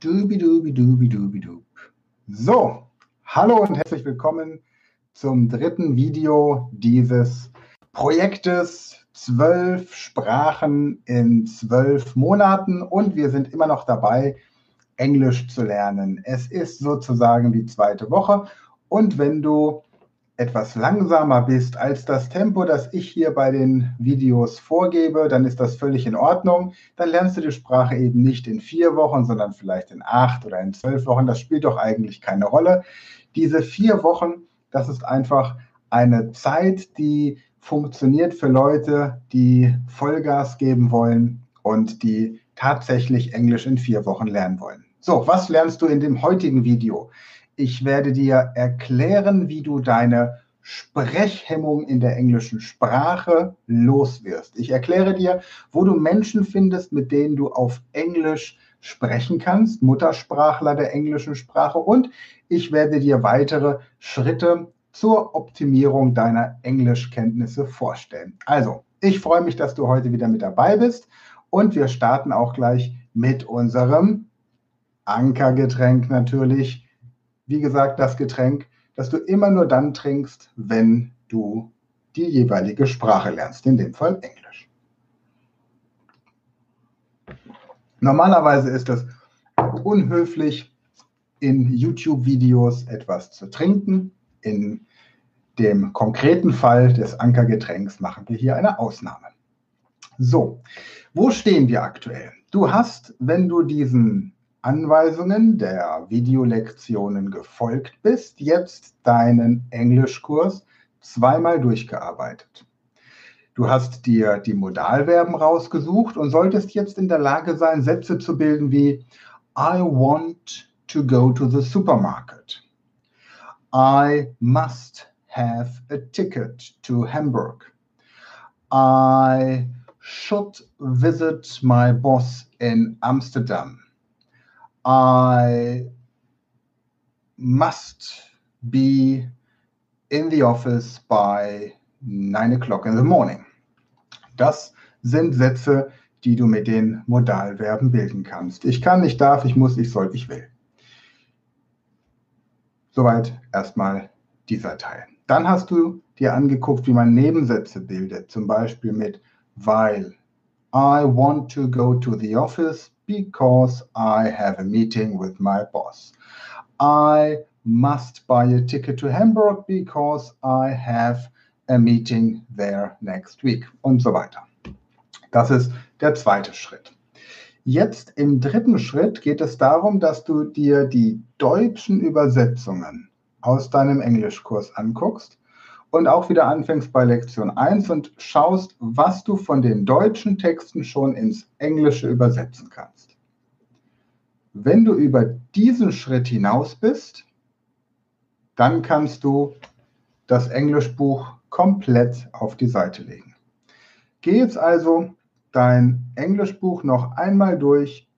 Dubi-dubi-dubi-dubi-dub. So, hallo und herzlich willkommen zum dritten Video dieses Projektes. Zwölf Sprachen in zwölf Monaten und wir sind immer noch dabei, Englisch zu lernen. Es ist sozusagen die zweite Woche und wenn du etwas langsamer bist als das Tempo, das ich hier bei den Videos vorgebe, dann ist das völlig in Ordnung. Dann lernst du die Sprache eben nicht in vier Wochen, sondern vielleicht in acht oder in zwölf Wochen. Das spielt doch eigentlich keine Rolle. Diese vier Wochen, das ist einfach eine Zeit, die funktioniert für Leute, die Vollgas geben wollen und die tatsächlich Englisch in vier Wochen lernen wollen. So, was lernst du in dem heutigen Video? Ich werde dir erklären, wie du deine Sprechhemmung in der englischen Sprache loswirst. Ich erkläre dir, wo du Menschen findest, mit denen du auf Englisch sprechen kannst, Muttersprachler der englischen Sprache. Und ich werde dir weitere Schritte zur Optimierung deiner Englischkenntnisse vorstellen. Also, ich freue mich, dass du heute wieder mit dabei bist. Und wir starten auch gleich mit unserem Ankergetränk natürlich wie gesagt, das Getränk, das du immer nur dann trinkst, wenn du die jeweilige Sprache lernst, in dem Fall Englisch. Normalerweise ist es unhöflich, in YouTube-Videos etwas zu trinken. In dem konkreten Fall des Ankergetränks machen wir hier eine Ausnahme. So, wo stehen wir aktuell? Du hast, wenn du diesen Anweisungen der Videolektionen gefolgt bist, jetzt deinen Englischkurs zweimal durchgearbeitet. Du hast dir die Modalverben rausgesucht und solltest jetzt in der Lage sein, Sätze zu bilden wie I want to go to the supermarket. I must have a ticket to Hamburg. I should visit my boss in Amsterdam. I must be in the office by 9 o'clock in the morning. Das sind Sätze, die du mit den Modalverben bilden kannst. Ich kann, ich darf, ich muss, ich soll, ich will. Soweit erstmal dieser Teil. Dann hast du dir angeguckt, wie man Nebensätze bildet, zum Beispiel mit weil. I want to go to the office because I have a meeting with my boss. I must buy a ticket to Hamburg because I have a meeting there next week und so weiter. Das ist der zweite Schritt. Jetzt im dritten Schritt geht es darum, dass du dir die deutschen Übersetzungen aus deinem Englischkurs anguckst und auch wieder anfängst bei Lektion 1 und schaust, was du von den deutschen Texten schon ins Englische übersetzen kannst. Wenn du über diesen Schritt hinaus bist, dann kannst du das Englischbuch komplett auf die Seite legen. Geh jetzt also dein Englischbuch noch einmal durch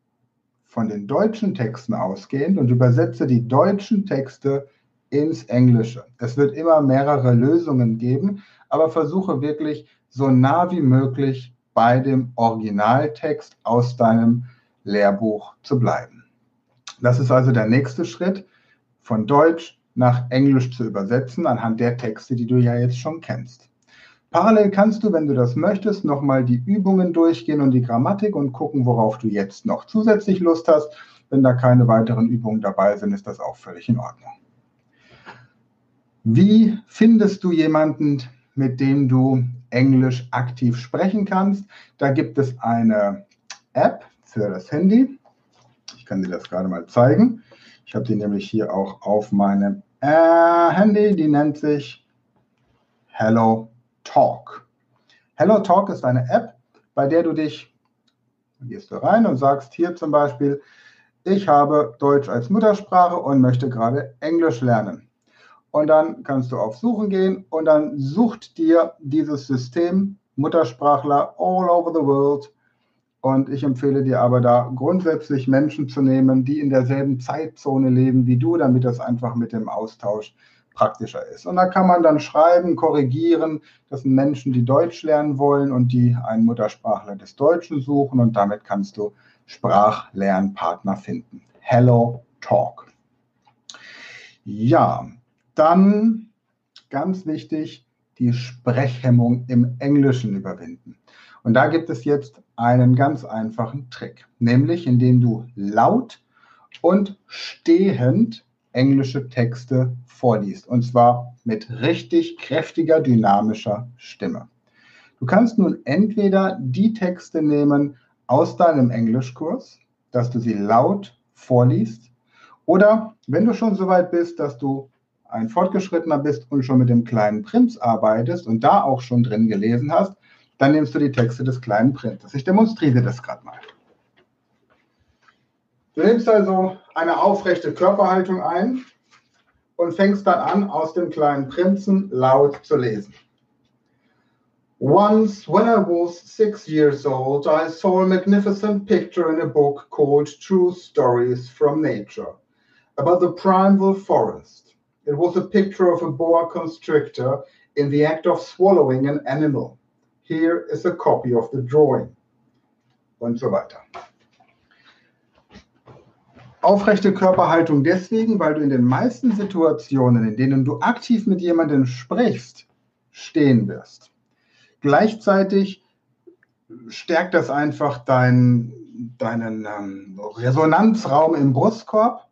von den deutschen Texten ausgehend und übersetze die deutschen Texte ins Englische. Es wird immer mehrere Lösungen geben, aber versuche wirklich so nah wie möglich bei dem Originaltext aus deinem Lehrbuch zu bleiben. Das ist also der nächste Schritt, von Deutsch nach Englisch zu übersetzen anhand der Texte, die du ja jetzt schon kennst. Parallel kannst du, wenn du das möchtest, nochmal die Übungen durchgehen und die Grammatik und gucken, worauf du jetzt noch zusätzlich Lust hast. Wenn da keine weiteren Übungen dabei sind, ist das auch völlig in Ordnung. Wie findest du jemanden, mit dem du Englisch aktiv sprechen kannst? Da gibt es eine App für das Handy. Ich kann dir das gerade mal zeigen. Ich habe die nämlich hier auch auf meinem äh, Handy. Die nennt sich Hello Talk. Hello Talk ist eine App, bei der du dich, gehst du rein und sagst hier zum Beispiel, ich habe Deutsch als Muttersprache und möchte gerade Englisch lernen und dann kannst du auf Suchen gehen und dann sucht dir dieses System Muttersprachler all over the world. Und ich empfehle dir aber da grundsätzlich Menschen zu nehmen, die in derselben Zeitzone leben wie du, damit das einfach mit dem Austausch praktischer ist. Und da kann man dann schreiben, korrigieren. Das sind Menschen, die Deutsch lernen wollen und die einen Muttersprachler des Deutschen suchen. Und damit kannst du Sprachlernpartner finden. Hello Talk. Ja, dann ganz wichtig, die Sprechhemmung im Englischen überwinden. Und da gibt es jetzt einen ganz einfachen Trick, nämlich indem du laut und stehend englische Texte vorliest. Und zwar mit richtig kräftiger, dynamischer Stimme. Du kannst nun entweder die Texte nehmen aus deinem Englischkurs, dass du sie laut vorliest, oder wenn du schon so weit bist, dass du ein Fortgeschrittener bist und schon mit dem kleinen Prinz arbeitest und da auch schon drin gelesen hast, dann nimmst du die Texte des kleinen Prinzes. Ich demonstriere das gerade mal. Du nimmst also eine aufrechte Körperhaltung ein und fängst dann an, aus dem kleinen Prinzen laut zu lesen. Once, when I was six years old, I saw a magnificent picture in a book called True Stories from Nature about the primeval forest. It was a picture of a boa constrictor in the act of swallowing an animal. Here is a copy of the drawing. Und so weiter. Aufrechte Körperhaltung deswegen, weil du in den meisten Situationen, in denen du aktiv mit jemandem sprichst, stehen wirst. Gleichzeitig stärkt das einfach dein, deinen ähm, Resonanzraum im Brustkorb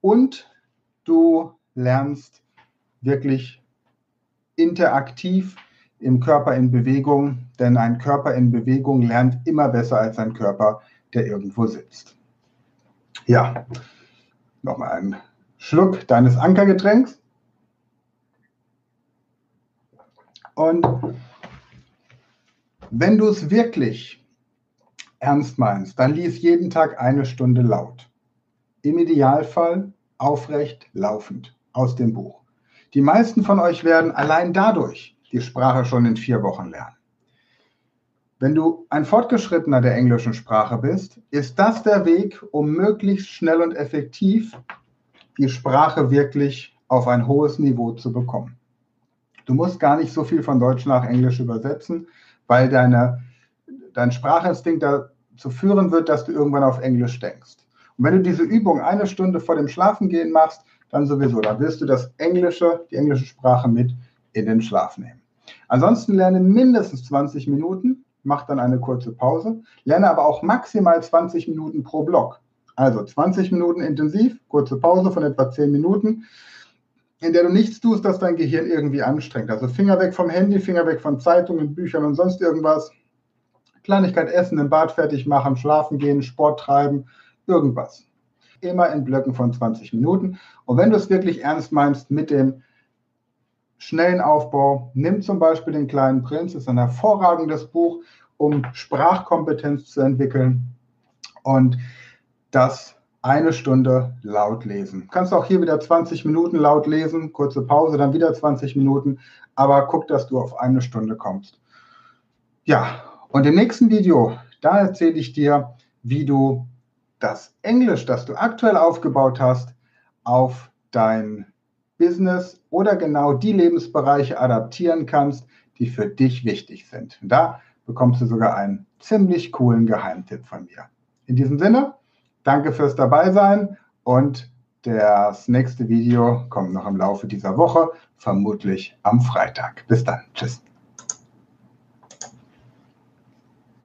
und du lernst wirklich interaktiv im Körper in Bewegung, denn ein Körper in Bewegung lernt immer besser als ein Körper, der irgendwo sitzt. Ja, nochmal einen Schluck deines Ankergetränks. Und wenn du es wirklich ernst meinst, dann lies jeden Tag eine Stunde laut. Im Idealfall aufrecht laufend aus dem Buch. Die meisten von euch werden allein dadurch die Sprache schon in vier Wochen lernen. Wenn du ein Fortgeschrittener der englischen Sprache bist, ist das der Weg, um möglichst schnell und effektiv die Sprache wirklich auf ein hohes Niveau zu bekommen. Du musst gar nicht so viel von Deutsch nach Englisch übersetzen, weil deine, dein Sprachinstinkt dazu führen wird, dass du irgendwann auf Englisch denkst. Und wenn du diese Übung eine Stunde vor dem Schlafengehen machst, dann sowieso, dann wirst du das Englische, die englische Sprache mit in den Schlaf nehmen. Ansonsten lerne mindestens 20 Minuten mach dann eine kurze Pause, lerne aber auch maximal 20 Minuten pro Block. Also 20 Minuten intensiv, kurze Pause von etwa 10 Minuten, in der du nichts tust, das dein Gehirn irgendwie anstrengt. Also Finger weg vom Handy, Finger weg von Zeitungen, Büchern und sonst irgendwas. Kleinigkeit essen, im Bad fertig machen, schlafen gehen, Sport treiben, irgendwas. Immer in Blöcken von 20 Minuten. Und wenn du es wirklich ernst meinst mit dem schnellen Aufbau. Nimm zum Beispiel den kleinen Prinz, das ist ein hervorragendes Buch, um Sprachkompetenz zu entwickeln und das eine Stunde laut lesen. Kannst auch hier wieder 20 Minuten laut lesen, kurze Pause, dann wieder 20 Minuten, aber guck, dass du auf eine Stunde kommst. Ja, und im nächsten Video, da erzähle ich dir, wie du das Englisch, das du aktuell aufgebaut hast, auf dein Business oder genau die Lebensbereiche adaptieren kannst, die für dich wichtig sind. Und da bekommst du sogar einen ziemlich coolen Geheimtipp von mir. In diesem Sinne, danke fürs Dabeisein und das nächste Video kommt noch im Laufe dieser Woche, vermutlich am Freitag. Bis dann. Tschüss.